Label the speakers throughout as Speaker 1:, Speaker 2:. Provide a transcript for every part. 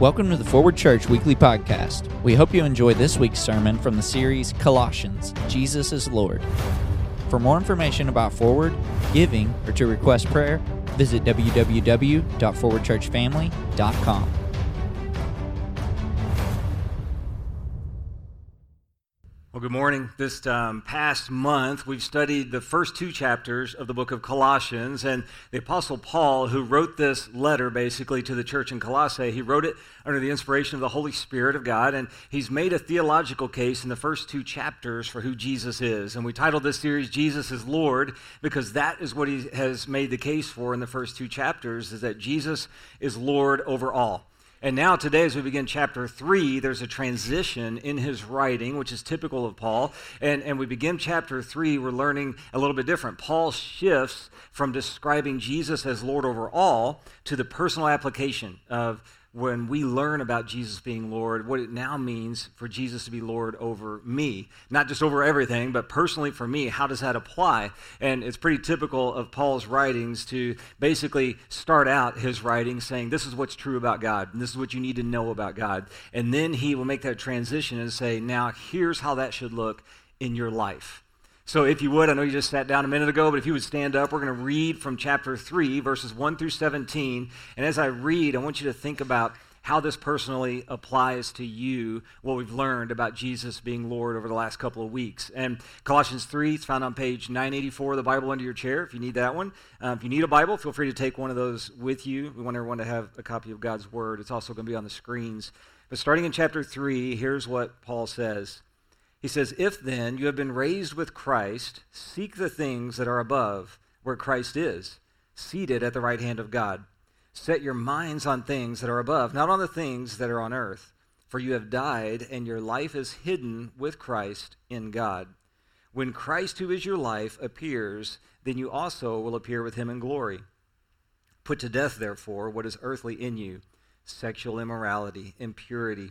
Speaker 1: Welcome to the Forward Church Weekly Podcast. We hope you enjoy this week's sermon from the series Colossians Jesus is Lord. For more information about Forward, giving, or to request prayer, visit www.forwardchurchfamily.com.
Speaker 2: Well, good morning. This um, past month, we've studied the first two chapters of the book of Colossians. And the Apostle Paul, who wrote this letter basically to the church in Colossae, he wrote it under the inspiration of the Holy Spirit of God. And he's made a theological case in the first two chapters for who Jesus is. And we titled this series, Jesus is Lord, because that is what he has made the case for in the first two chapters, is that Jesus is Lord over all. And now, today, as we begin chapter 3, there's a transition in his writing, which is typical of Paul. And, and we begin chapter 3, we're learning a little bit different. Paul shifts from describing Jesus as Lord over all to the personal application of when we learn about Jesus being Lord, what it now means for Jesus to be Lord over me. Not just over everything, but personally for me, how does that apply? And it's pretty typical of Paul's writings to basically start out his writing saying, This is what's true about God, and this is what you need to know about God. And then he will make that transition and say, Now here's how that should look in your life. So, if you would, I know you just sat down a minute ago, but if you would stand up, we're going to read from chapter 3, verses 1 through 17. And as I read, I want you to think about how this personally applies to you, what we've learned about Jesus being Lord over the last couple of weeks. And Colossians 3 is found on page 984 of the Bible under your chair if you need that one. Uh, if you need a Bible, feel free to take one of those with you. We want everyone to have a copy of God's Word. It's also going to be on the screens. But starting in chapter 3, here's what Paul says. He says, If then you have been raised with Christ, seek the things that are above, where Christ is, seated at the right hand of God. Set your minds on things that are above, not on the things that are on earth. For you have died, and your life is hidden with Christ in God. When Christ, who is your life, appears, then you also will appear with him in glory. Put to death, therefore, what is earthly in you sexual immorality, impurity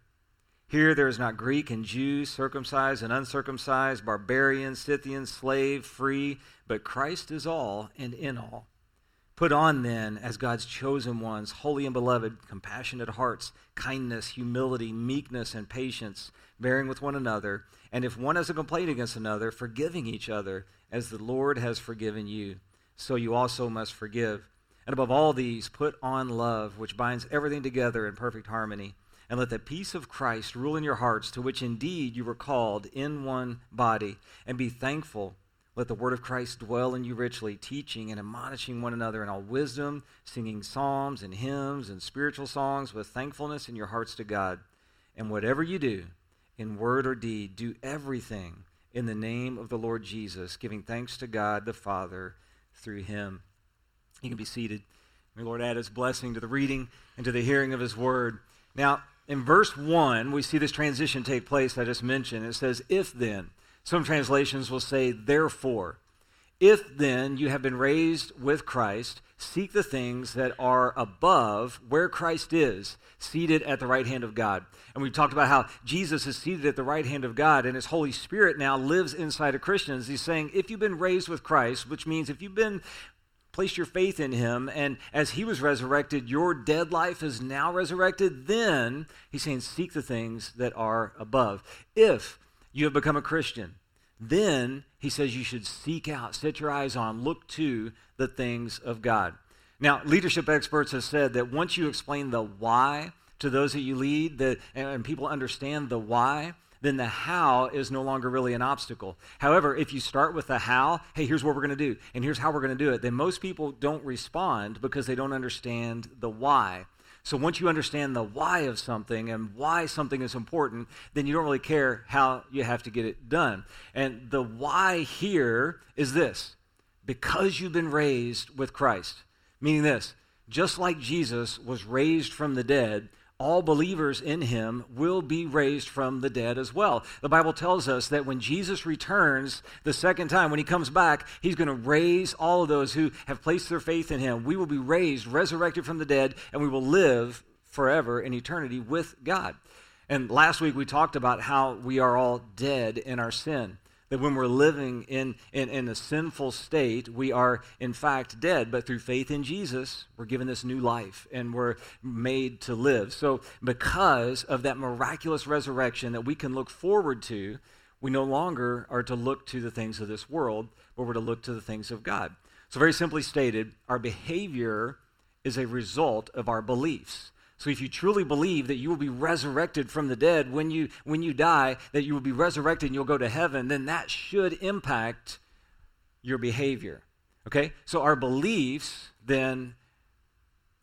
Speaker 2: Here there is not Greek and Jew, circumcised and uncircumcised, barbarian, Scythian, slave, free, but Christ is all and in all. Put on then, as God's chosen ones, holy and beloved, compassionate hearts, kindness, humility, meekness, and patience, bearing with one another, and if one has a complaint against another, forgiving each other, as the Lord has forgiven you, so you also must forgive. And above all these, put on love, which binds everything together in perfect harmony and let the peace of Christ rule in your hearts, to which indeed you were called in one body, and be thankful. Let the word of Christ dwell in you richly, teaching and admonishing one another in all wisdom, singing psalms and hymns and spiritual songs with thankfulness in your hearts to God. And whatever you do, in word or deed, do everything in the name of the Lord Jesus, giving thanks to God the Father through him. You can be seated. May Lord add his blessing to the reading and to the hearing of his word. Now, in verse 1, we see this transition take place I just mentioned. It says, If then. Some translations will say, Therefore. If then you have been raised with Christ, seek the things that are above where Christ is, seated at the right hand of God. And we've talked about how Jesus is seated at the right hand of God, and his Holy Spirit now lives inside of Christians. He's saying, if you've been raised with Christ, which means if you've been place your faith in him, and as he was resurrected, your dead life is now resurrected, then he's saying, seek the things that are above. If you have become a Christian, then he says you should seek out, set your eyes on, look to the things of God. Now, leadership experts have said that once you explain the why to those that you lead, that, and people understand the why, then the how is no longer really an obstacle. However, if you start with the how, hey, here's what we're going to do, and here's how we're going to do it, then most people don't respond because they don't understand the why. So once you understand the why of something and why something is important, then you don't really care how you have to get it done. And the why here is this because you've been raised with Christ. Meaning this just like Jesus was raised from the dead, all believers in him will be raised from the dead as well. The Bible tells us that when Jesus returns the second time, when he comes back, he's going to raise all of those who have placed their faith in him. We will be raised, resurrected from the dead, and we will live forever in eternity with God. And last week we talked about how we are all dead in our sin that when we're living in, in, in a sinful state, we are in fact dead. But through faith in Jesus, we're given this new life and we're made to live. So, because of that miraculous resurrection that we can look forward to, we no longer are to look to the things of this world, but we're to look to the things of God. So, very simply stated, our behavior is a result of our beliefs. So if you truly believe that you will be resurrected from the dead when you when you die, that you will be resurrected and you'll go to heaven, then that should impact your behavior. Okay? So our beliefs then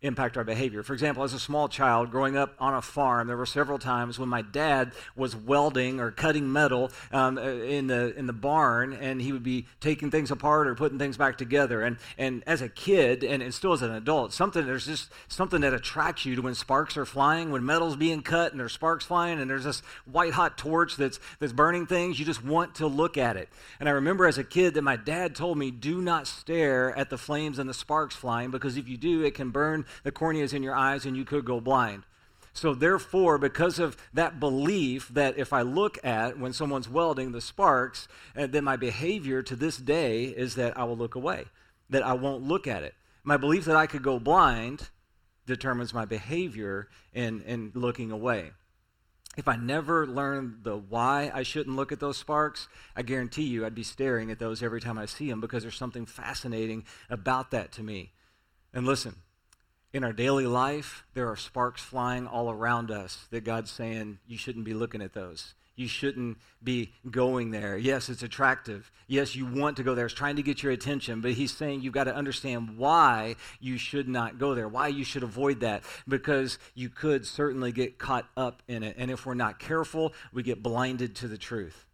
Speaker 2: impact our behavior. For example, as a small child growing up on a farm, there were several times when my dad was welding or cutting metal um, uh, in the in the barn, and he would be taking things apart or putting things back together. And and as a kid, and, and still as an adult, something there's just something that attracts you to when sparks are flying, when metal's being cut, and there's sparks flying, and there's this white hot torch that's that's burning things. You just want to look at it. And I remember as a kid that my dad told me, "Do not stare at the flames and the sparks flying, because if you do, it can burn." The corneas in your eyes and you could go blind. So, therefore, because of that belief that if I look at when someone's welding the sparks, uh, then my behavior to this day is that I will look away, that I won't look at it. My belief that I could go blind determines my behavior in, in looking away. If I never learned the why I shouldn't look at those sparks, I guarantee you I'd be staring at those every time I see them because there's something fascinating about that to me. And listen, in our daily life, there are sparks flying all around us that God's saying, you shouldn't be looking at those. You shouldn't be going there. Yes, it's attractive. Yes, you want to go there. It's trying to get your attention, but He's saying you've got to understand why you should not go there, why you should avoid that, because you could certainly get caught up in it. And if we're not careful, we get blinded to the truth.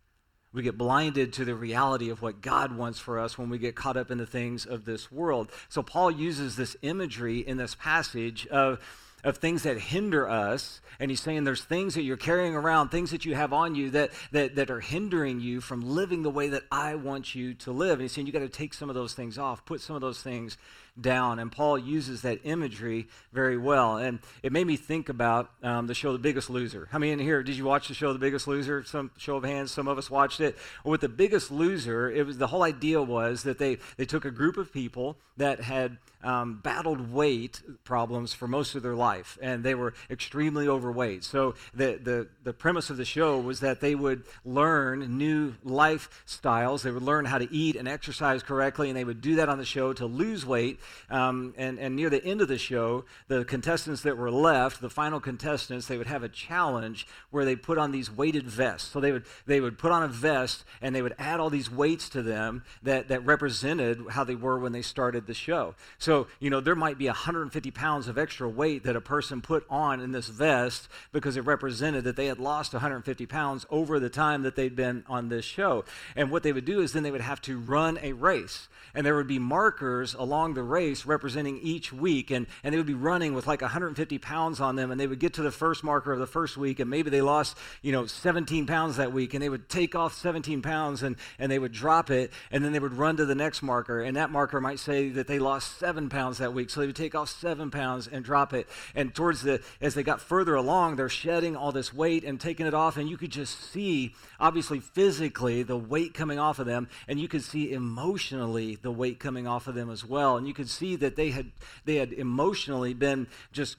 Speaker 2: We get blinded to the reality of what God wants for us when we get caught up in the things of this world. So, Paul uses this imagery in this passage of of things that hinder us. And he's saying there's things that you're carrying around, things that you have on you that, that, that are hindering you from living the way that I want you to live. And he's saying you got to take some of those things off, put some of those things down. And Paul uses that imagery very well. And it made me think about um, the show The Biggest Loser. How many in here did you watch the show The Biggest Loser? Some show of hands, some of us watched it. Well, with The Biggest Loser, it was the whole idea was that they, they took a group of people that had um, battled weight problems for most of their life, and they were extremely overweight. So the, the, the premise of the show was that they would learn new lifestyles. They would learn how to eat and exercise correctly, and they would do that on the show to lose weight. Um, and, and near the end of the show, the contestants that were left, the final contestants, they would have a challenge where they put on these weighted vests. So they would, they would put on a vest, and they would add all these weights to them that, that represented how they were when they started the show. So you know, there might be 150 pounds of extra weight that a person put on in this vest because it represented that they had lost 150 pounds over the time that they'd been on this show. And what they would do is then they would have to run a race. And there would be markers along the race representing each week. And, and they would be running with like 150 pounds on them. And they would get to the first marker of the first week. And maybe they lost, you know, 17 pounds that week. And they would take off 17 pounds and, and they would drop it. And then they would run to the next marker. And that marker might say that they lost seven pounds that week. So they would take off seven pounds and drop it. And towards the, as they got further along, they're shedding all this weight and taking it off. And you could just see, obviously, physically, the weight coming off of them. And you could see emotionally the weight coming off of them as well. And you could see that they had, they had emotionally been just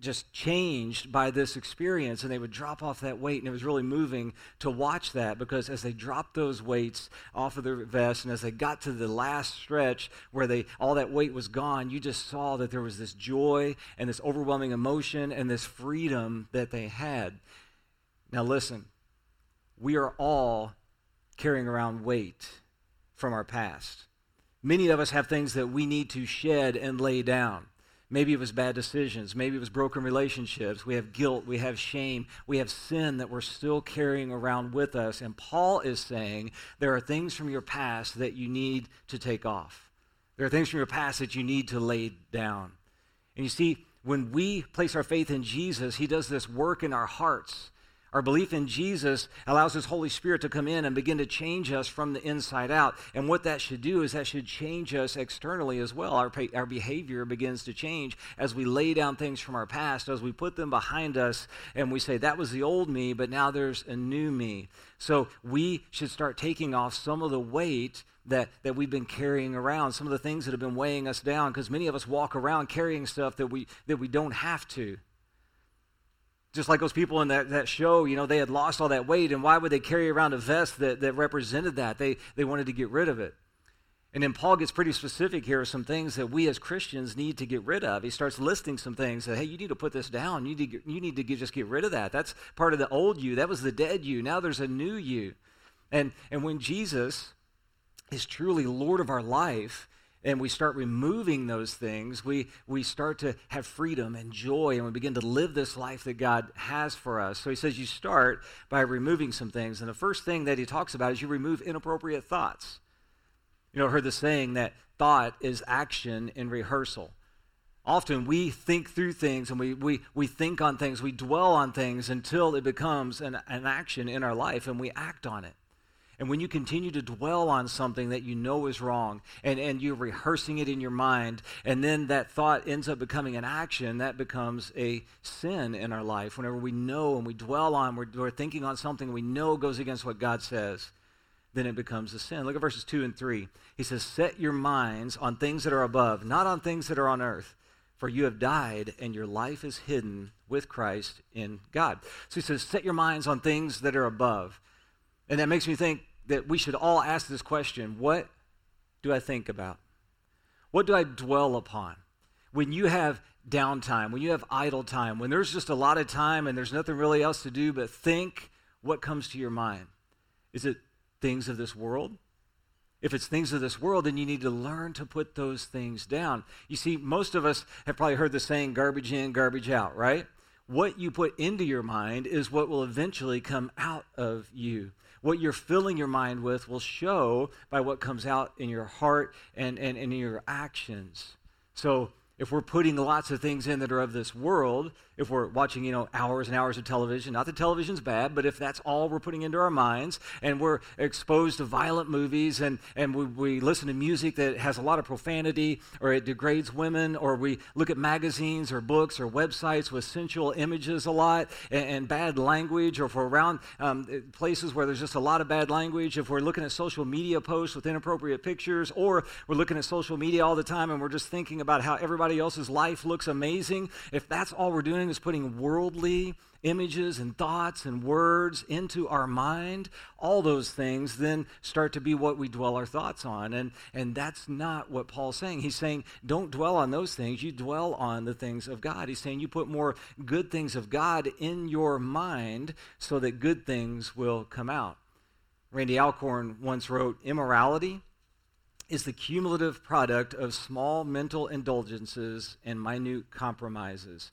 Speaker 2: just changed by this experience and they would drop off that weight and it was really moving to watch that because as they dropped those weights off of their vest and as they got to the last stretch where they all that weight was gone you just saw that there was this joy and this overwhelming emotion and this freedom that they had. Now listen we are all carrying around weight from our past many of us have things that we need to shed and lay down Maybe it was bad decisions. Maybe it was broken relationships. We have guilt. We have shame. We have sin that we're still carrying around with us. And Paul is saying there are things from your past that you need to take off. There are things from your past that you need to lay down. And you see, when we place our faith in Jesus, He does this work in our hearts. Our belief in Jesus allows His Holy Spirit to come in and begin to change us from the inside out. And what that should do is that should change us externally as well. Our, our behavior begins to change as we lay down things from our past, as we put them behind us, and we say, That was the old me, but now there's a new me. So we should start taking off some of the weight that, that we've been carrying around, some of the things that have been weighing us down, because many of us walk around carrying stuff that we, that we don't have to. Just like those people in that, that show, you know, they had lost all that weight, and why would they carry around a vest that, that represented that? They, they wanted to get rid of it. And then Paul gets pretty specific here some things that we as Christians need to get rid of. He starts listing some things that, hey, you need to put this down. You need to, you need to get, just get rid of that. That's part of the old you. That was the dead you. Now there's a new you. And, and when Jesus is truly Lord of our life, and we start removing those things, we, we start to have freedom and joy, and we begin to live this life that God has for us. So he says you start by removing some things. And the first thing that he talks about is you remove inappropriate thoughts. You know, I heard the saying that thought is action in rehearsal. Often we think through things and we, we, we think on things, we dwell on things until it becomes an, an action in our life and we act on it. And when you continue to dwell on something that you know is wrong and, and you're rehearsing it in your mind, and then that thought ends up becoming an action, that becomes a sin in our life. Whenever we know and we dwell on, we're, we're thinking on something we know goes against what God says, then it becomes a sin. Look at verses 2 and 3. He says, Set your minds on things that are above, not on things that are on earth. For you have died, and your life is hidden with Christ in God. So he says, Set your minds on things that are above. And that makes me think that we should all ask this question What do I think about? What do I dwell upon? When you have downtime, when you have idle time, when there's just a lot of time and there's nothing really else to do but think, what comes to your mind? Is it things of this world? If it's things of this world, then you need to learn to put those things down. You see, most of us have probably heard the saying garbage in, garbage out, right? What you put into your mind is what will eventually come out of you. What you're filling your mind with will show by what comes out in your heart and, and, and in your actions. So if we're putting lots of things in that are of this world, if we're watching, you know, hours and hours of television, not that television's bad, but if that's all we're putting into our minds and we're exposed to violent movies and, and we, we listen to music that has a lot of profanity or it degrades women or we look at magazines or books or websites with sensual images a lot and, and bad language or if we're around um, places where there's just a lot of bad language, if we're looking at social media posts with inappropriate pictures or we're looking at social media all the time and we're just thinking about how everybody else's life looks amazing, if that's all we're doing is putting worldly images and thoughts and words into our mind, all those things then start to be what we dwell our thoughts on. And, and that's not what Paul's saying. He's saying, don't dwell on those things. You dwell on the things of God. He's saying you put more good things of God in your mind so that good things will come out. Randy Alcorn once wrote, Immorality is the cumulative product of small mental indulgences and minute compromises.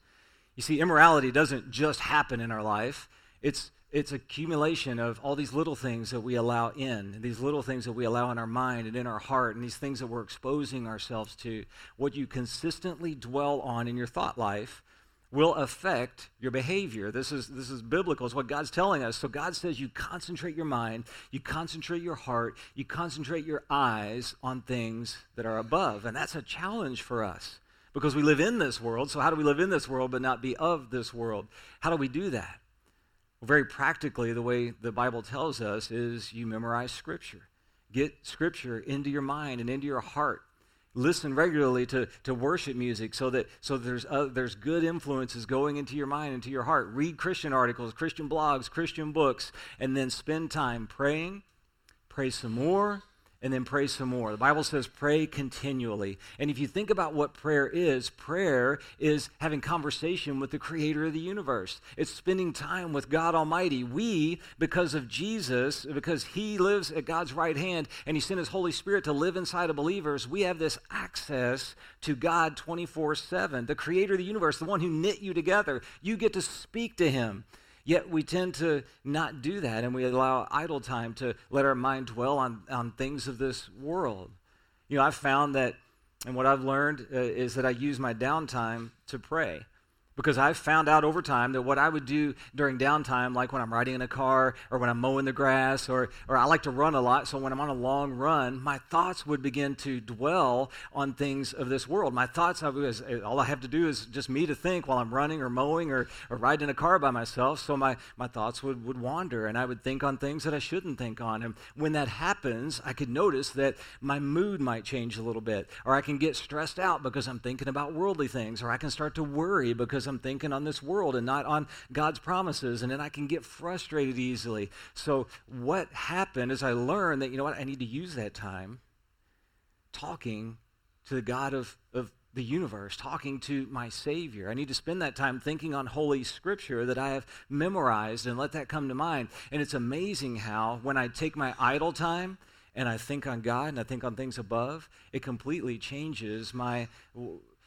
Speaker 2: You see, immorality doesn't just happen in our life. It's it's accumulation of all these little things that we allow in, these little things that we allow in our mind and in our heart, and these things that we're exposing ourselves to. What you consistently dwell on in your thought life will affect your behavior. This is this is biblical. It's what God's telling us. So God says you concentrate your mind, you concentrate your heart, you concentrate your eyes on things that are above. And that's a challenge for us because we live in this world. So, how do we live in this world but not be of this world? How do we do that? Well, very practically, the way the Bible tells us is you memorize Scripture. Get Scripture into your mind and into your heart. Listen regularly to, to worship music so that so there's uh, there's good influences going into your mind, into your heart. Read Christian articles, Christian blogs, Christian books, and then spend time praying. Pray some more, and then pray some more. The Bible says pray continually. And if you think about what prayer is, prayer is having conversation with the creator of the universe. It's spending time with God Almighty. We, because of Jesus, because he lives at God's right hand and he sent his Holy Spirit to live inside of believers, we have this access to God 24/7. The creator of the universe, the one who knit you together. You get to speak to him. Yet we tend to not do that, and we allow idle time to let our mind dwell on, on things of this world. You know, I've found that And what I've learned uh, is that I use my downtime to pray because I've found out over time that what I would do during downtime, like when I'm riding in a car or when I'm mowing the grass, or, or I like to run a lot, so when I'm on a long run, my thoughts would begin to dwell on things of this world. My thoughts, all I have to do is just me to think while I'm running or mowing or, or riding in a car by myself, so my, my thoughts would, would wander and I would think on things that I shouldn't think on. And when that happens, I could notice that my mood might change a little bit, or I can get stressed out because I'm thinking about worldly things, or I can start to worry because I'm thinking on this world and not on God's promises, and then I can get frustrated easily. So, what happened is I learned that, you know what, I need to use that time talking to the God of, of the universe, talking to my Savior. I need to spend that time thinking on Holy Scripture that I have memorized and let that come to mind. And it's amazing how, when I take my idle time, and I think on God and I think on things above, it completely changes my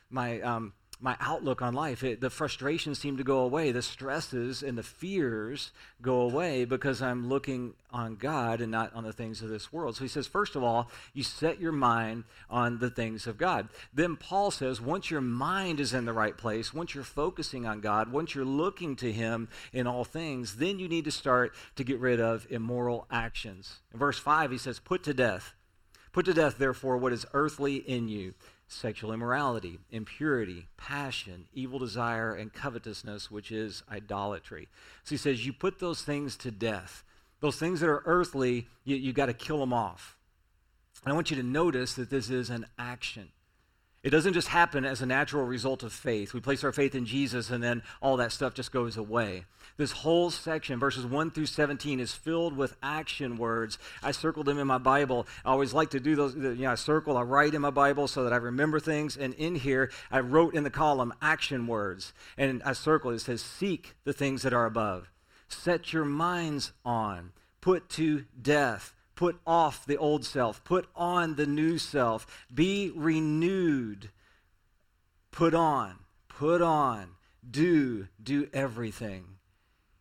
Speaker 2: my um, my outlook on life. It, the frustrations seem to go away. The stresses and the fears go away because I'm looking on God and not on the things of this world. So he says, first of all, you set your mind on the things of God. Then Paul says, once your mind is in the right place, once you're focusing on God, once you're looking to Him in all things, then you need to start to get rid of immoral actions. In verse 5, he says, Put to death. Put to death, therefore, what is earthly in you sexual immorality, impurity, passion, evil desire, and covetousness, which is idolatry. So he says, You put those things to death. Those things that are earthly, you, you got to kill them off. And I want you to notice that this is an action. It doesn't just happen as a natural result of faith. We place our faith in Jesus and then all that stuff just goes away. This whole section, verses 1 through 17, is filled with action words. I circled them in my Bible. I always like to do those. You know, I circle, I write in my Bible so that I remember things. And in here, I wrote in the column action words. And I circled, it says, Seek the things that are above, set your minds on, put to death Put off the old self, put on the new self, be renewed. Put on, put on, do, do everything.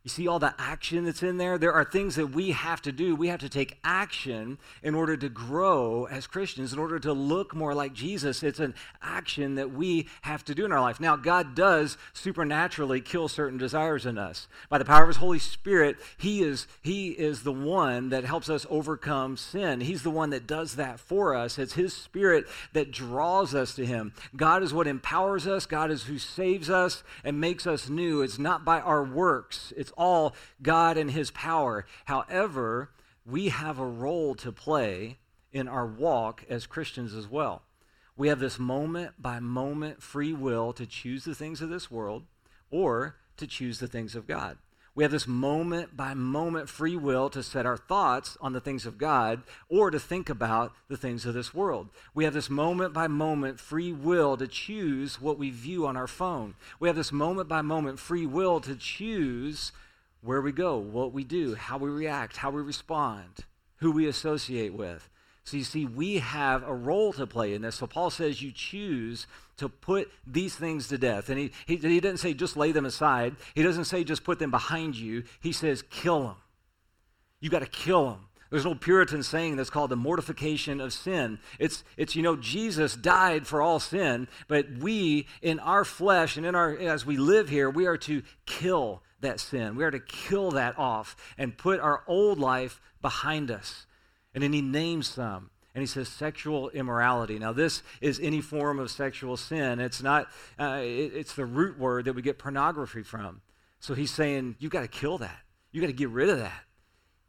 Speaker 2: You see all the action that's in there? There are things that we have to do. We have to take action in order to grow as Christians, in order to look more like Jesus. It's an action that we have to do in our life. Now, God does supernaturally kill certain desires in us. By the power of His Holy Spirit, He is, he is the one that helps us overcome sin. He's the one that does that for us. It's His Spirit that draws us to Him. God is what empowers us, God is who saves us and makes us new. It's not by our works, it's all God and His power. However, we have a role to play in our walk as Christians as well. We have this moment by moment free will to choose the things of this world or to choose the things of God. We have this moment by moment free will to set our thoughts on the things of God or to think about the things of this world. We have this moment by moment free will to choose what we view on our phone. We have this moment by moment free will to choose where we go, what we do, how we react, how we respond, who we associate with. So you see, we have a role to play in this. So Paul says you choose to put these things to death. And he, he, he doesn't say just lay them aside, he doesn't say just put them behind you. He says kill them. You got to kill them. There's an old Puritan saying that's called the mortification of sin. It's, it's, you know, Jesus died for all sin, but we, in our flesh and in our, as we live here, we are to kill that sin. We are to kill that off and put our old life behind us. And then he names some. And he says sexual immorality. Now, this is any form of sexual sin. It's not, uh, it, it's the root word that we get pornography from. So he's saying, you've got to kill that. You got to get rid of that.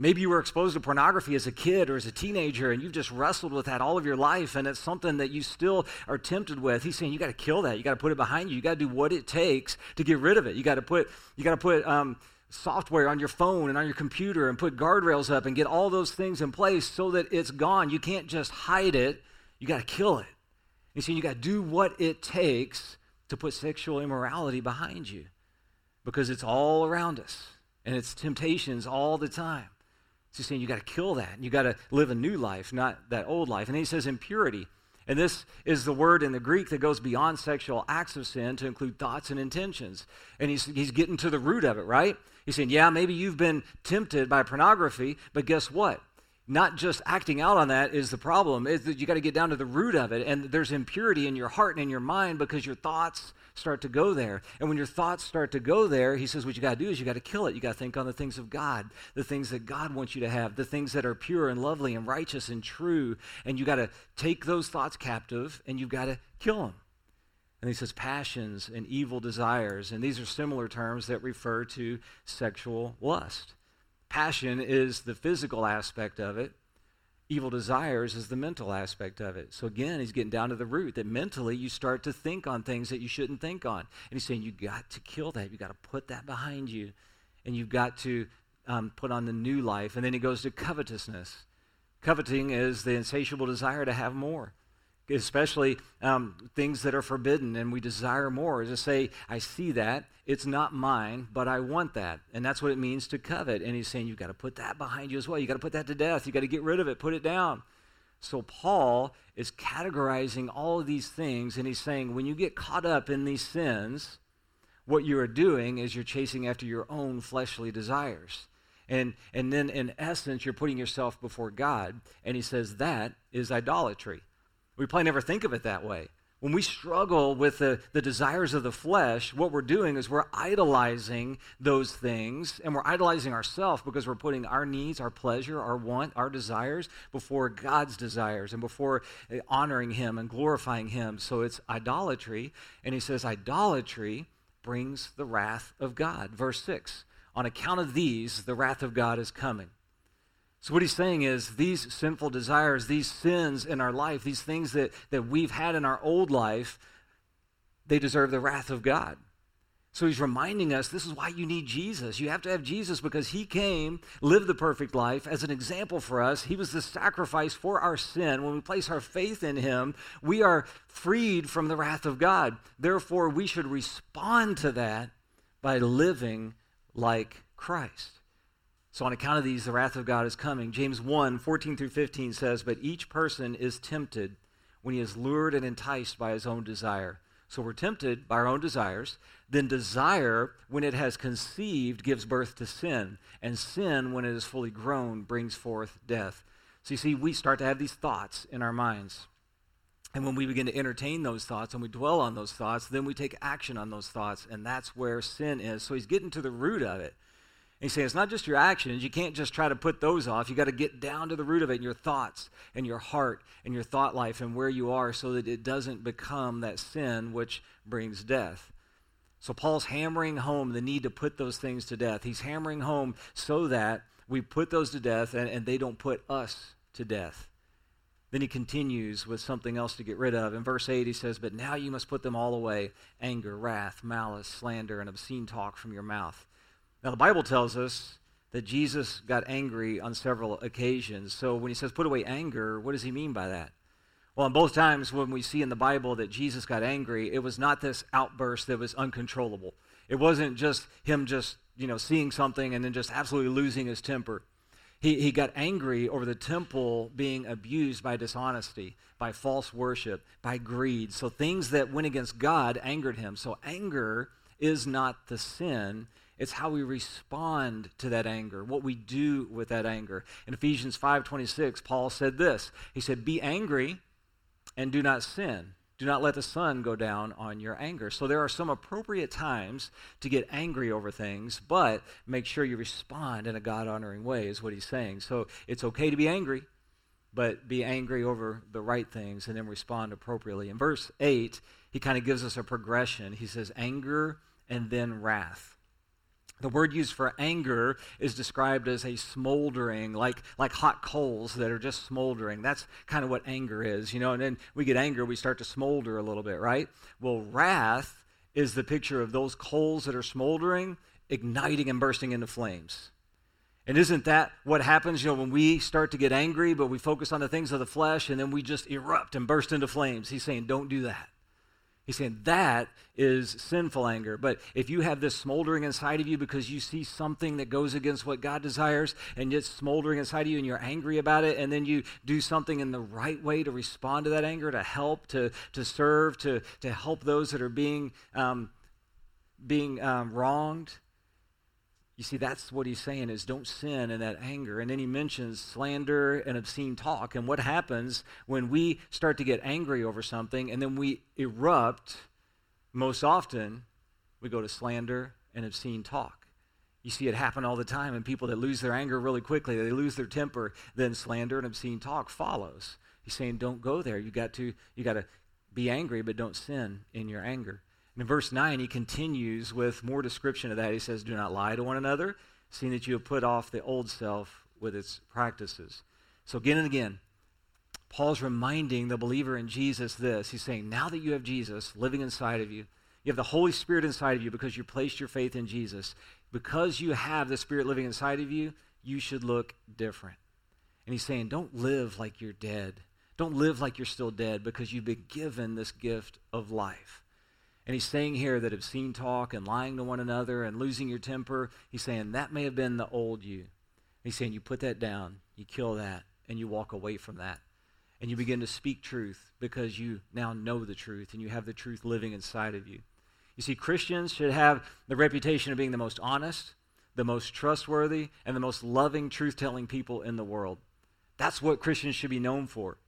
Speaker 2: Maybe you were exposed to pornography as a kid or as a teenager, and you've just wrestled with that all of your life, and it's something that you still are tempted with. He's saying you got to kill that. You got to put it behind you. You got to do what it takes to get rid of it. You got to put you got to put um, software on your phone and on your computer and put guardrails up and get all those things in place so that it's gone. You can't just hide it. You got to kill it. He's saying you got to do what it takes to put sexual immorality behind you because it's all around us and it's temptations all the time. He's saying you got to kill that. You got to live a new life, not that old life. And he says impurity. And this is the word in the Greek that goes beyond sexual acts of sin to include thoughts and intentions. And he's, he's getting to the root of it, right? He's saying, yeah, maybe you've been tempted by pornography, but guess what? not just acting out on that is the problem is that you got to get down to the root of it and there's impurity in your heart and in your mind because your thoughts start to go there. And when your thoughts start to go there he says what you got to do is you got to kill it. You got to think on the things of god the things that god wants you to have the things that are pure and lovely and righteous and true. And you got to take those thoughts captive and you've got to kill them and he says passions and evil desires. And these are similar terms that refer to sexual lust. Passion is the physical aspect of it. Evil desires is the mental aspect of it. So again, he's getting down to the root that mentally you start to think on things that you shouldn't think on. And he's saying you got to kill that. You got to put that behind you. And you've got to um, put on the new life. And then he goes to covetousness. Coveting is the insatiable desire to have more especially um, things that are forbidden and we desire more. To say, I see that, it's not mine, but I want that. And that's what it means to covet. And he's saying, you've got to put that behind you as well. You've got to put that to death. You've got to get rid of it, put it down. So Paul is categorizing all of these things, and he's saying, when you get caught up in these sins, what you are doing is you're chasing after your own fleshly desires. And, and then, in essence, you're putting yourself before God. And he says that is idolatry. We probably never think of it that way. When we struggle with the, the desires of the flesh, what we're doing is we're idolizing those things, and we're idolizing ourselves because we're putting our needs, our pleasure, our want, our desires before God's desires and before eh, honoring Him and glorifying Him. So it's idolatry. And he says, idolatry brings the wrath of God. Verse 6 On account of these, the wrath of God is coming. So, what he's saying is these sinful desires, these sins in our life, these things that, that we've had in our old life, they deserve the wrath of God. So, he's reminding us this is why you need Jesus. You have to have Jesus because he came, lived the perfect life as an example for us. He was the sacrifice for our sin. When we place our faith in him, we are freed from the wrath of God. Therefore, we should respond to that by living like Christ. So, on account of these, the wrath of God is coming. James 1 14 through 15 says, But each person is tempted when he is lured and enticed by his own desire. So, we're tempted by our own desires. Then, desire, when it has conceived, gives birth to sin. And sin, when it is fully grown, brings forth death. So, you see, we start to have these thoughts in our minds. And when we begin to entertain those thoughts and we dwell on those thoughts, then we take action on those thoughts. And that's where sin is. So, he's getting to the root of it. He's saying it's not just your actions. You can't just try to put those off. You got to get down to the root of it in your thoughts and your heart and your thought life and where you are so that it doesn't become that sin which brings death. So Paul's hammering home the need to put those things to death. He's hammering home so that we put those to death and, and they don't put us to death. Then he continues with something else to get rid of. In verse 8, he says, But now you must put them all away anger, wrath, malice, slander, and obscene talk from your mouth. Now, the Bible tells us that Jesus got angry on several occasions. So when he says put away anger, what does he mean by that? Well, in both times when we see in the Bible that Jesus got angry, it was not this outburst that was uncontrollable. It wasn't just him just, you know, seeing something and then just absolutely losing his temper. He, he got angry over the temple being abused by dishonesty, by false worship, by greed. So things that went against God angered him. So anger is not the sin, it's how we respond to that anger, what we do with that anger. In Ephesians 5:26, Paul said this. He said, "Be angry and do not sin. Do not let the sun go down on your anger." So there are some appropriate times to get angry over things, but make sure you respond in a God-honoring way is what he's saying. So it's okay to be angry, but be angry over the right things and then respond appropriately. In verse 8, he kind of gives us a progression. He says anger and then wrath. The word used for anger is described as a smoldering, like, like hot coals that are just smoldering. That's kind of what anger is, you know. And then we get anger, we start to smolder a little bit, right? Well, wrath is the picture of those coals that are smoldering, igniting and bursting into flames. And isn't that what happens, you know, when we start to get angry, but we focus on the things of the flesh and then we just erupt and burst into flames? He's saying, don't do that. He's saying that is sinful anger. But if you have this smoldering inside of you because you see something that goes against what God desires and it's smoldering inside of you and you're angry about it, and then you do something in the right way to respond to that anger, to help, to, to serve, to, to help those that are being, um, being um, wronged, You see, that's what he's saying is don't sin in that anger. And then he mentions slander and obscene talk. And what happens when we start to get angry over something and then we erupt, most often, we go to slander and obscene talk. You see it happen all the time, and people that lose their anger really quickly, they lose their temper, then slander and obscene talk follows. He's saying, don't go there. You got to, you got to be angry, but don't sin in your anger. In verse 9, he continues with more description of that. He says, Do not lie to one another, seeing that you have put off the old self with its practices. So, again and again, Paul's reminding the believer in Jesus this. He's saying, Now that you have Jesus living inside of you, you have the Holy Spirit inside of you because you placed your faith in Jesus. Because you have the Spirit living inside of you, you should look different. And he's saying, Don't live like you're dead. Don't live like you're still dead because you've been given this gift of life. And he's saying here that obscene talk and lying to one another and losing your temper, he's saying that may have been the old you. He's saying you put that down, you kill that, and you walk away from that. And you begin to speak truth because you now know the truth and you have the truth living inside of you. You see, Christians should have the reputation of being the most honest, the most trustworthy, and the most loving, truth telling people in the world. That's what Christians should be known for.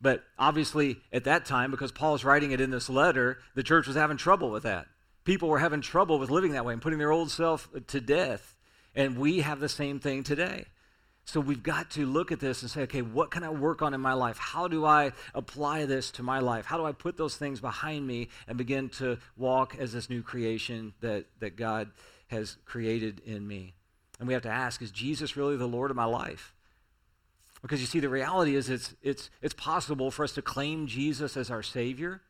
Speaker 2: But obviously, at that time, because Paul's writing it in this letter, the church was having trouble with that. People were having trouble with living that way and putting their old self to death. And we have the same thing today. So we've got to look at this and say, okay, what can I work on in my life? How do I apply this to my life? How do I put those things behind me and begin to walk as this new creation that, that God has created in me? And we have to ask, is Jesus really the Lord of my life? Because you see, the reality is it's, it's, it's possible for us to claim Jesus as our Savior,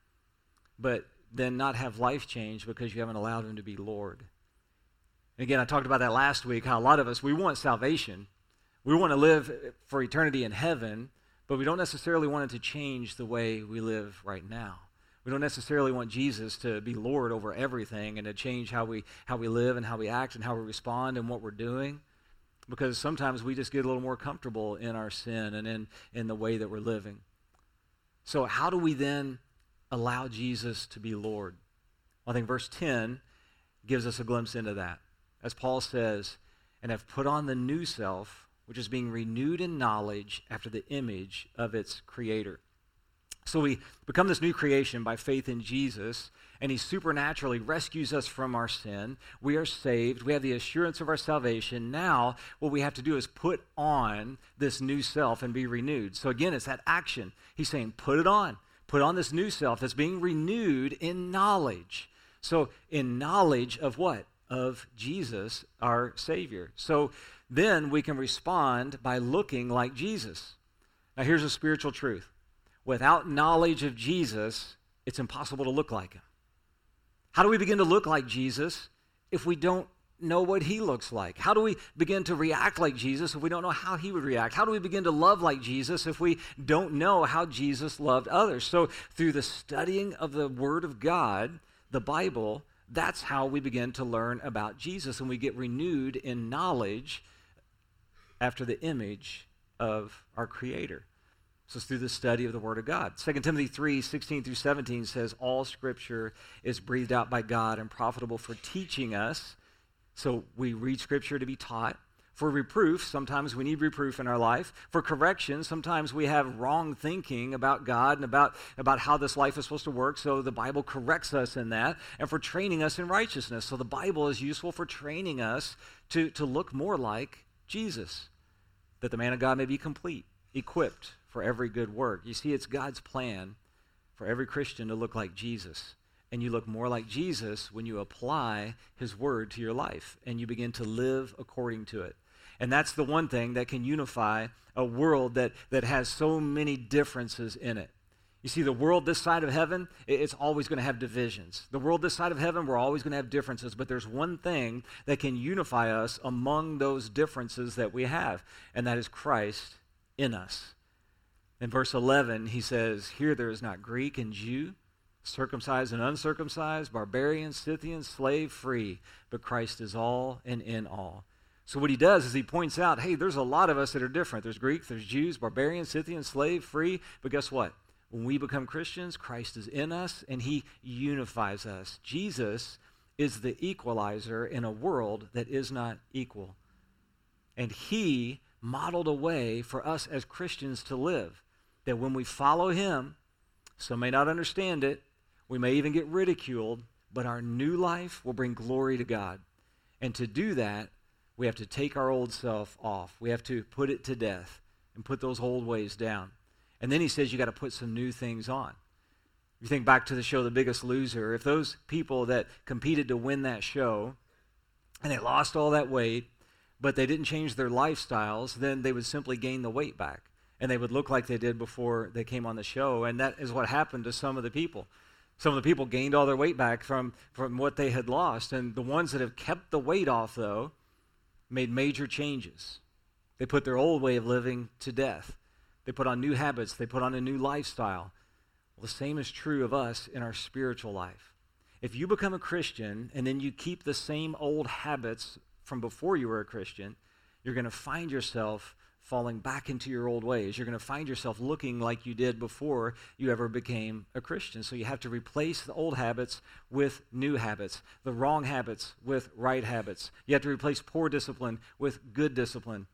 Speaker 2: but then not have life change because you haven't allowed Him to be Lord. And again, I talked about that last week, how a lot of us, we want salvation. We want to live for eternity in heaven, but we don't necessarily want it to change the way we live right now. We don't necessarily want Jesus to be Lord over everything and to change how we, how we live and how we act and how we respond and what we're doing because sometimes we just get a little more comfortable in our sin and in, in the way that we're living. So, how do we then allow Jesus to be Lord? Well, I think verse 10 gives us a glimpse into that. As Paul says, and have put on the new self, which is being renewed in knowledge after the image of its creator. So we become this new creation by faith in Jesus, and he supernaturally rescues us from our sin. We are saved. We have the assurance of our salvation. Now, what we have to do is put on this new self and be renewed. So, again, it's that action. He's saying, put it on. Put on this new self that's being renewed in knowledge. So, in knowledge of what? Of Jesus, our Savior. So, then we can respond by looking like Jesus. Now, here's a spiritual truth without knowledge of Jesus, it's impossible to look like him. How do we begin to look like Jesus if we don't know what he looks like? How do we begin to react like Jesus if we don't know how he would react? How do we begin to love like Jesus if we don't know how Jesus loved others? So, through the studying of the Word of God, the Bible, that's how we begin to learn about Jesus and we get renewed in knowledge after the image of our Creator. So it's through the study of the Word of God. 2 Timothy 3 16 through 17 says, All Scripture is breathed out by God and profitable for teaching us. So we read Scripture to be taught. For reproof, sometimes we need reproof in our life. For correction, sometimes we have wrong thinking about God and about, about how this life is supposed to work. So the Bible corrects us in that. And for training us in righteousness. So the Bible is useful for training us to, to look more like Jesus, that the man of God may be complete, equipped for every good work. You see, it's God's plan for every Christian to look like Jesus. And you look more like Jesus when you apply his word to your life and you begin to live according to it. And that's the one thing that can unify a world that, that has so many differences in it. You see, the world this side of heaven, it's always going to have divisions. The world this side of heaven, we're always going to have differences, but there's one thing that can unify us among those differences that we have, and that is Christ in us. In verse 11, he says, Here there is not Greek and Jew, circumcised and uncircumcised, barbarian, Scythian, slave, free, but Christ is all and in all. So what he does is he points out, hey, there's a lot of us that are different. There's Greek, there's Jews, barbarian, Scythian, slave, free, but guess what? When we become Christians, Christ is in us and he unifies us. Jesus is the equalizer in a world that is not equal. And he modeled a way for us as Christians to live that when we follow him, some may not understand it, we may even get ridiculed, but our new life will bring glory to God. And to do that, we have to take our old self off. We have to put it to death and put those old ways down. And then he says you got to put some new things on. You think back to the show The Biggest Loser, if those people that competed to win that show and they lost all that weight, but they didn't change their lifestyles, then they would simply gain the weight back. And they would look like they did before they came on the show. And that is what happened to some of the people. Some of the people gained all their weight back from, from what they had lost. And the ones that have kept the weight off, though, made major changes. They put their old way of living to death. They put on new habits. They put on a new lifestyle. Well, the same is true of us in our spiritual life. If you become a Christian and then you keep the same old habits from before you were a Christian, you're going to find yourself falling back into your old ways. You're going to find yourself looking like you did before you ever became a Christian. So you have to replace the old habits with new habits, the wrong habits with right habits. You have to replace poor discipline with good discipline.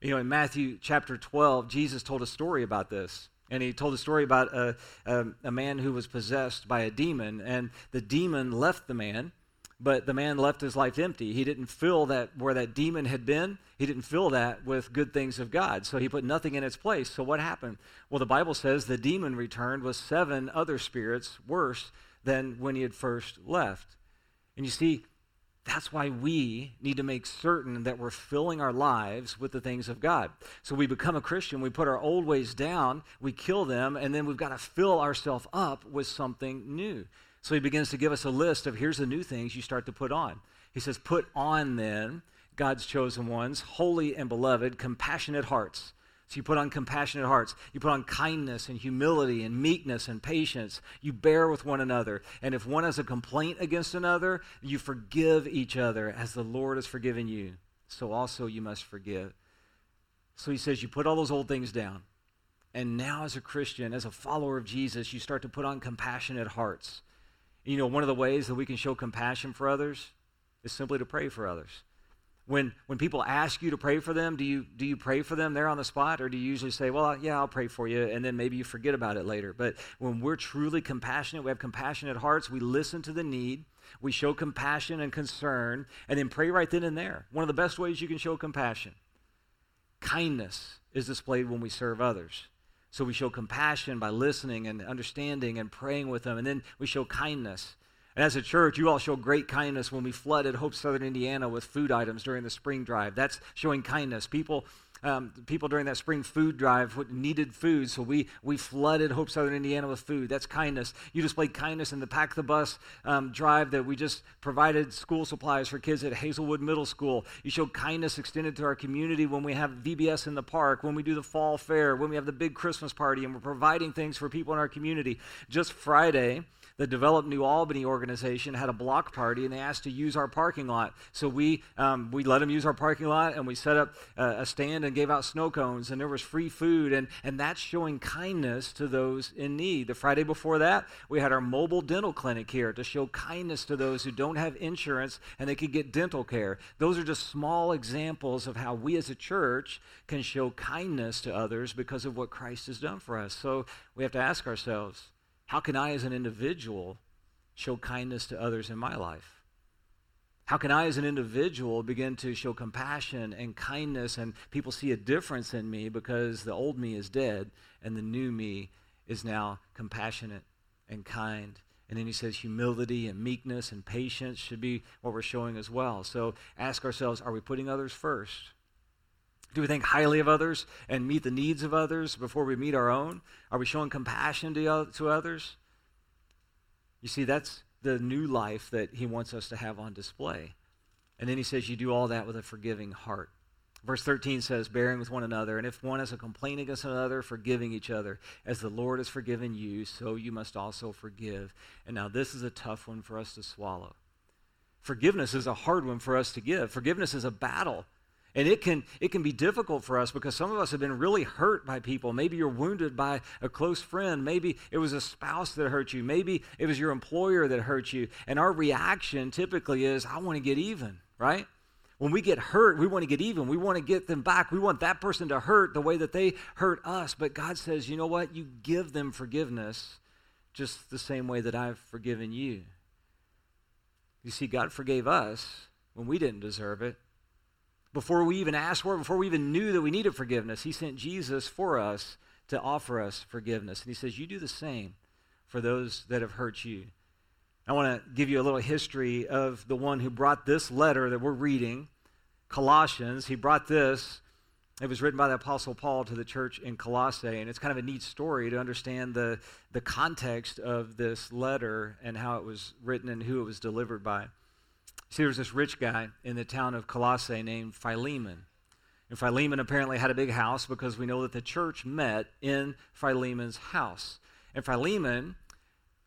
Speaker 2: You know, in Matthew chapter 12, Jesus told a story about this. And he told a story about a, a, a man who was possessed by a demon, and the demon left the man but the man left his life empty. He didn't fill that where that demon had been. He didn't fill that with good things of God. So he put nothing in its place. So what happened? Well, the Bible says the demon returned with seven other spirits worse than when he had first left. And you see, that's why we need to make certain that we're filling our lives with the things of God. So we become a Christian, we put our old ways down, we kill them, and then we've got to fill ourselves up with something new. So he begins to give us a list of here's the new things you start to put on. He says, Put on then God's chosen ones, holy and beloved, compassionate hearts. So you put on compassionate hearts. You put on kindness and humility and meekness and patience. You bear with one another. And if one has a complaint against another, you forgive each other as the Lord has forgiven you. So also you must forgive. So he says, You put all those old things down. And now, as a Christian, as a follower of Jesus, you start to put on compassionate hearts. You know, one of the ways that we can show compassion for others is simply to pray for others. When, when people ask you to pray for them, do you, do you pray for them there on the spot? Or do you usually say, well, yeah, I'll pray for you, and then maybe you forget about it later? But when we're truly compassionate, we have compassionate hearts, we listen to the need, we show compassion and concern, and then pray right then and there. One of the best ways you can show compassion. Kindness is displayed when we serve others. So we show compassion by listening and understanding and praying with them. And then we show kindness. And as a church, you all show great kindness when we flooded Hope Southern Indiana with food items during the spring drive. That's showing kindness. People um, people during that spring food drive needed food, so we, we flooded Hope Southern Indiana with food. That's kindness. You displayed kindness in the Pack the Bus um, drive that we just provided school supplies for kids at Hazelwood Middle School. You showed kindness extended to our community when we have VBS in the park, when we do the fall fair, when we have the big Christmas party, and we're providing things for people in our community. Just Friday, the Develop New Albany organization had a block party and they asked to use our parking lot. So we, um, we let them use our parking lot and we set up uh, a stand and gave out snow cones and there was free food. And, and that's showing kindness to those in need. The Friday before that, we had our mobile dental clinic here to show kindness to those who don't have insurance and they could get dental care. Those are just small examples of how we as a church can show kindness to others because of what Christ has done for us. So we have to ask ourselves, how can I, as an individual, show kindness to others in my life? How can I, as an individual, begin to show compassion and kindness, and people see a difference in me because the old me is dead and the new me is now compassionate and kind? And then he says humility and meekness and patience should be what we're showing as well. So ask ourselves are we putting others first? Do we think highly of others and meet the needs of others before we meet our own? Are we showing compassion to, to others? You see, that's the new life that he wants us to have on display. And then he says, You do all that with a forgiving heart. Verse 13 says, Bearing with one another, and if one has a complaint against another, forgiving each other. As the Lord has forgiven you, so you must also forgive. And now this is a tough one for us to swallow. Forgiveness is a hard one for us to give. Forgiveness is a battle. And it can, it can be difficult for us because some of us have been really hurt by people. Maybe you're wounded by a close friend. Maybe it was a spouse that hurt you. Maybe it was your employer that hurt you. And our reaction typically is, I want to get even, right? When we get hurt, we want to get even. We want to get them back. We want that person to hurt the way that they hurt us. But God says, you know what? You give them forgiveness just the same way that I've forgiven you. You see, God forgave us when we didn't deserve it. Before we even asked for it, before we even knew that we needed forgiveness, He sent Jesus for us to offer us forgiveness. And He says, You do the same for those that have hurt you. I want to give you a little history of the one who brought this letter that we're reading, Colossians. He brought this. It was written by the Apostle Paul to the church in Colossae, and it's kind of a neat story to understand the, the context of this letter and how it was written and who it was delivered by. See, there was this rich guy in the town of Colossae named Philemon. And Philemon apparently had a big house because we know that the church met in Philemon's house. And Philemon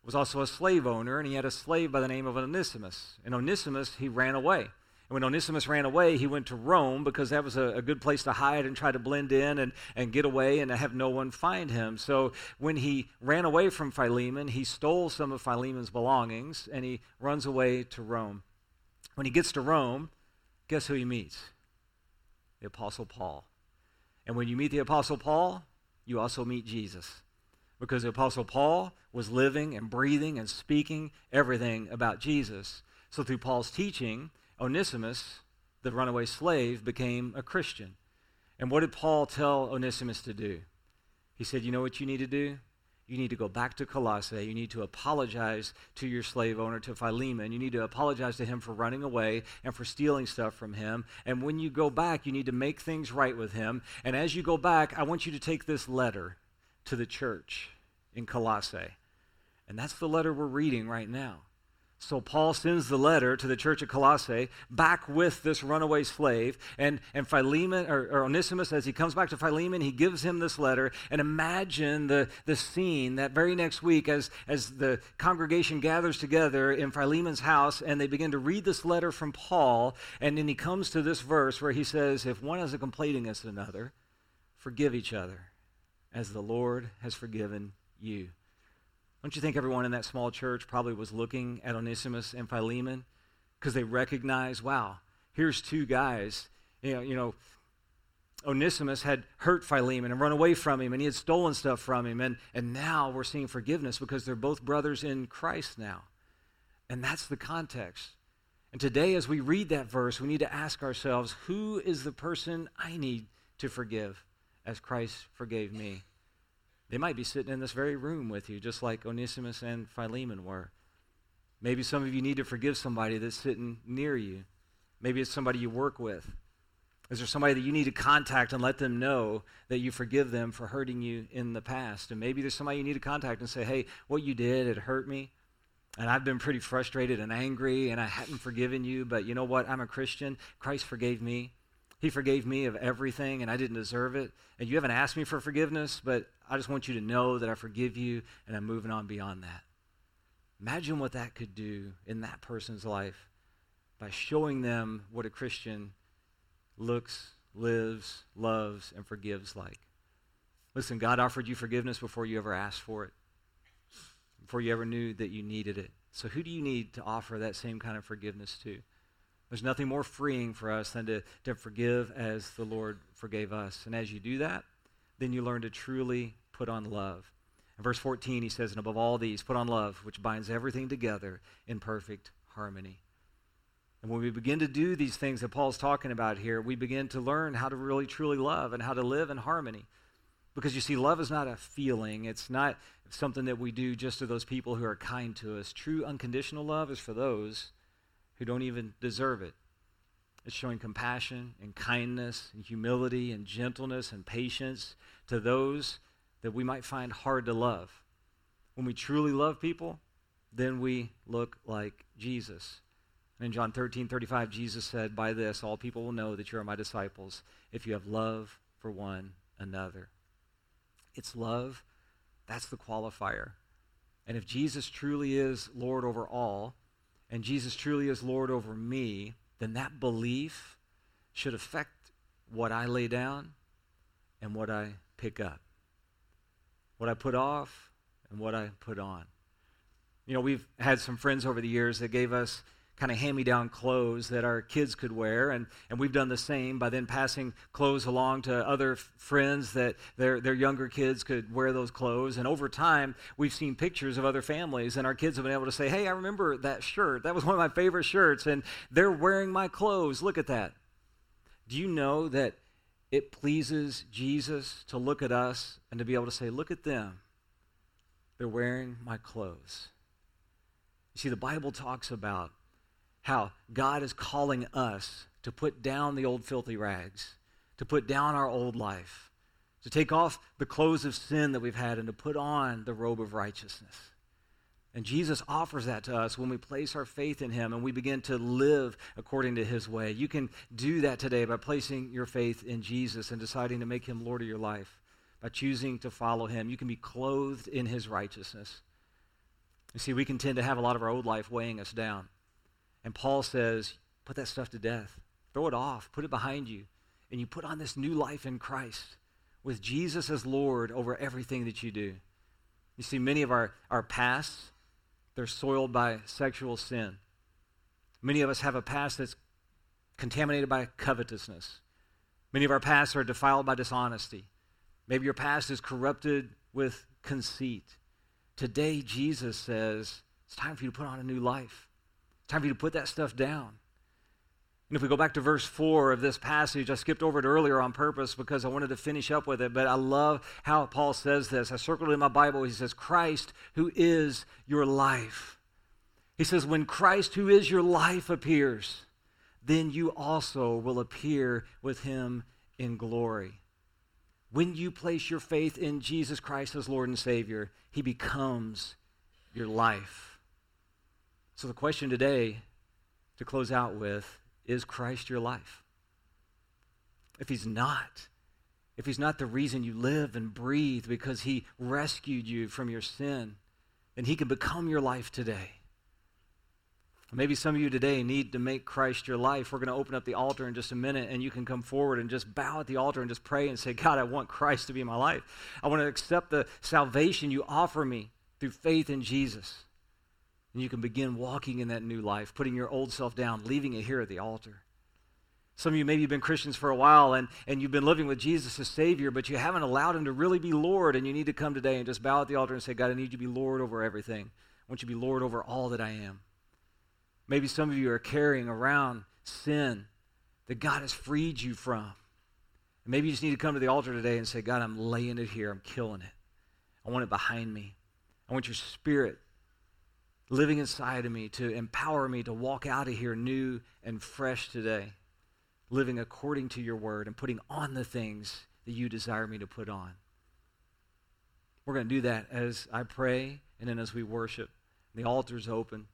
Speaker 2: was also a slave owner, and he had a slave by the name of Onesimus. And Onesimus, he ran away. And when Onesimus ran away, he went to Rome because that was a, a, good place to hide and try to blend in and, and get away and have no one find him. So when he ran away from Philemon, he stole some of Philemon's belongings and he runs away to Rome. When he gets to Rome, guess who he meets? The Apostle Paul. And when you meet the Apostle Paul, you also meet Jesus. Because the Apostle Paul was living and breathing and speaking everything about Jesus. So through Paul's teaching, Onesimus, the runaway slave, became a Christian. And what did Paul tell Onesimus to do? He said, You know what you need to do? You need to go back to Colossae. You need to apologize to your slave owner, to Philemon. You need to apologize to him for running away and for stealing stuff from him. And when you go back, you need to make things right with him. And as you go back, I want you to take this letter to the church in Colossae. And that's the letter we're reading right now. So Paul sends the letter to the church of Colossae back with this runaway slave. And, and Philemon, or, or, Onesimus, as he comes back to Philemon, he gives him this letter. And imagine the, the scene that very next week as, as the congregation gathers together in Philemon's house and they begin to read this letter from Paul. And then he comes to this verse where he says, If one has a complaint against another, forgive each other as the Lord has forgiven you. Don't you think everyone in that small church probably was looking at Onesimus and Philemon because they recognized, wow, here's two guys. You know, you know, Onesimus had hurt Philemon and run away from him, and he had stolen stuff from him, and, and now we're seeing forgiveness because they're both brothers in Christ now. And that's the context. And today, as we read that verse, we need to ask ourselves who is the person I need to forgive as Christ forgave me? They might be sitting in this very room with you, just like Onesimus and Philemon were. Maybe some of you need to forgive somebody that's sitting near you. Maybe it's somebody you work with. Is there somebody that you need to contact and let them know that you forgive them for hurting you in the past? And maybe there's somebody you need to contact and say, hey, what you did, it hurt me. And I've been pretty frustrated and angry, and I hadn't forgiven you, but you know what? I'm a Christian. Christ forgave me. He forgave me of everything, and I didn't deserve it. And you haven't asked me for forgiveness, but I just want you to know that I forgive you, and I'm moving on beyond that. Imagine what that could do in that person's life by showing them what a Christian looks, lives, loves, and forgives like. Listen, God offered you forgiveness before you ever asked for it, before you ever knew that you needed it. So, who do you need to offer that same kind of forgiveness to? There's nothing more freeing for us than to, to forgive as the Lord forgave us. And as you do that, then you learn to truly put on love. In verse 14, he says, And above all these, put on love, which binds everything together in perfect harmony. And when we begin to do these things that Paul's talking about here, we begin to learn how to really truly love and how to live in harmony. Because you see, love is not a feeling, it's not something that we do just to those people who are kind to us. True unconditional love is for those who don't even deserve it. It's showing compassion and kindness and humility and gentleness and patience to those that we might find hard to love. When we truly love people, then we look like Jesus. And in John 13, 35, Jesus said, By this all people will know that you are my disciples if you have love for one another. It's love, that's the qualifier. And if Jesus truly is Lord over all, and Jesus truly is Lord over me, then that belief should affect what I lay down and what I pick up, what I put off and what I put on. You know, we've had some friends over the years that gave us kind of hand me down clothes that our kids could wear. And, and we've done the same by then passing clothes along to other f- friends that their, their younger kids could wear those clothes. And over time, we've seen pictures of other families, and our kids have been able to say, Hey, I remember that shirt. That was one of my favorite shirts, and they're wearing my clothes. Look at that. Do you know that it pleases Jesus to look at us and to be able to say, Look at them. They're wearing my clothes. You see, the Bible talks about how God is calling us to put down the old filthy rags, to put down our old life, to take off the clothes of sin that we've had, and to put on the robe of righteousness. And Jesus offers that to us when we place our faith in Him and we begin to live according to His way. You can do that today by placing your faith in Jesus and deciding to make Him Lord of your life, by choosing to follow Him. You can be clothed in His righteousness. You see, we can tend to have a lot of our old life weighing us down. And Paul says, put that stuff to death. Throw it off. Put it behind you. And you put on this new life in Christ with Jesus as Lord over everything that you do. You see, many of our, our pasts, they're soiled by sexual sin. Many of us have a past that's contaminated by covetousness. Many of our pasts are defiled by dishonesty. Maybe your past is corrupted with conceit. Today, Jesus says, it's time for you to put on a new life. Time for you to put that stuff down. And if we go back to verse 4 of this passage, I skipped over it earlier on purpose because I wanted to finish up with it, but I love how Paul says this. I circled it in my Bible. He says, Christ, who is your life. He says, When Christ, who is your life, appears, then you also will appear with him in glory. When you place your faith in Jesus Christ as Lord and Savior, he becomes your life. So, the question today to close out with is Christ your life? If he's not, if he's not the reason you live and breathe because he rescued you from your sin, then he can become your life today. Maybe some of you today need to make Christ your life. We're going to open up the altar in just a minute, and you can come forward and just bow at the altar and just pray and say, God, I want Christ to be my life. I want to accept the salvation you offer me through faith in Jesus. And you can begin walking in that new life, putting your old self down, leaving it here at the altar. Some of you maybe have been Christians for a while and, and you've been living with Jesus as Savior, but you haven't allowed Him to really be Lord, and you need to come today and just bow at the altar and say, God, I need you to be Lord over everything. I want you to be Lord over all that I am. Maybe some of you are carrying around sin that God has freed you from. And maybe you just need to come to the altar today and say, God, I'm laying it here. I'm killing it. I want it behind me. I want your spirit living inside of me to empower me to walk out of here new and fresh today, living according to your word and putting on the things that you desire me to put on. We're going to do that as I pray and then as we worship. The altar's open.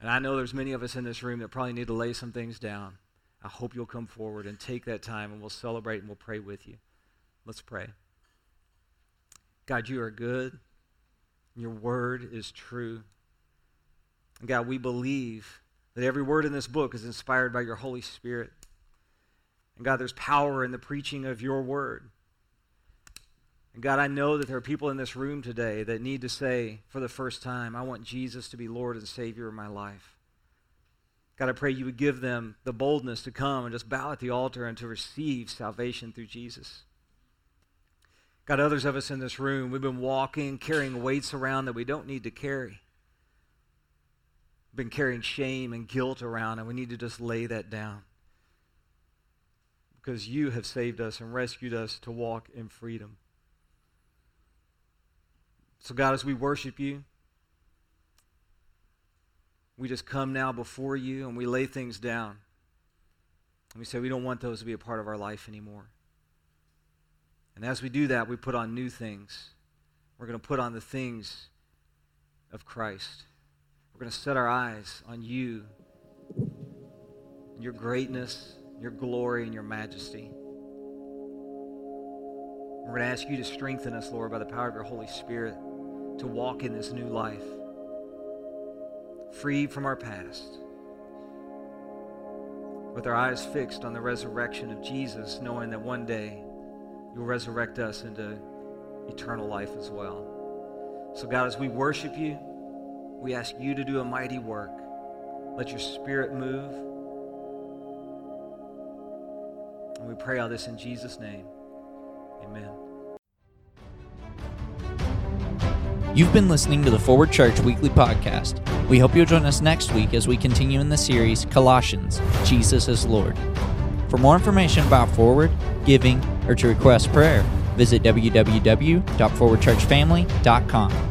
Speaker 2: And I know there's many of us in this room that probably need to lay some things down. I hope you'll come forward and take that time and we'll celebrate and we'll pray with you. Let's pray. God, you are good. Your word is true. God, we believe that every word in this book is inspired by your Holy Spirit. And God, there's power in the preaching of your word. And God, I know that there are people in this room today that need to say for the first time, I want Jesus to be Lord and Savior of my life. God, I pray you would give them the boldness to come and just bow at the altar and to receive salvation through Jesus. God, others of us in this room, we've been walking, carrying weights around that we don't need to carry been carrying shame and guilt around, and we need to just lay that down. Because you have saved us and rescued us to walk in freedom. So, God, as we worship you, we just come now before you and we lay things down. And we say we don't want those to be a part of our life anymore. And as we do that, we put on new things. We're going to put on the things of Christ. We're going to set our eyes on you, your greatness, your glory, and your majesty. We're going to ask you to strengthen us, Lord, by the power of your Holy Spirit to walk in this new life, free from our past, with our eyes fixed on the resurrection of Jesus, knowing that one day you'll resurrect us into eternal life as well. So, God, as we worship you, we ask you to do a mighty work. Let your spirit move. And we pray all this in Jesus' name. Amen.
Speaker 1: You've been listening to the Forward Church Weekly Podcast. We hope you'll join us next week as we continue in the series Colossians Jesus is Lord. For more information about Forward, giving, or to request prayer, visit www.forwardchurchfamily.com.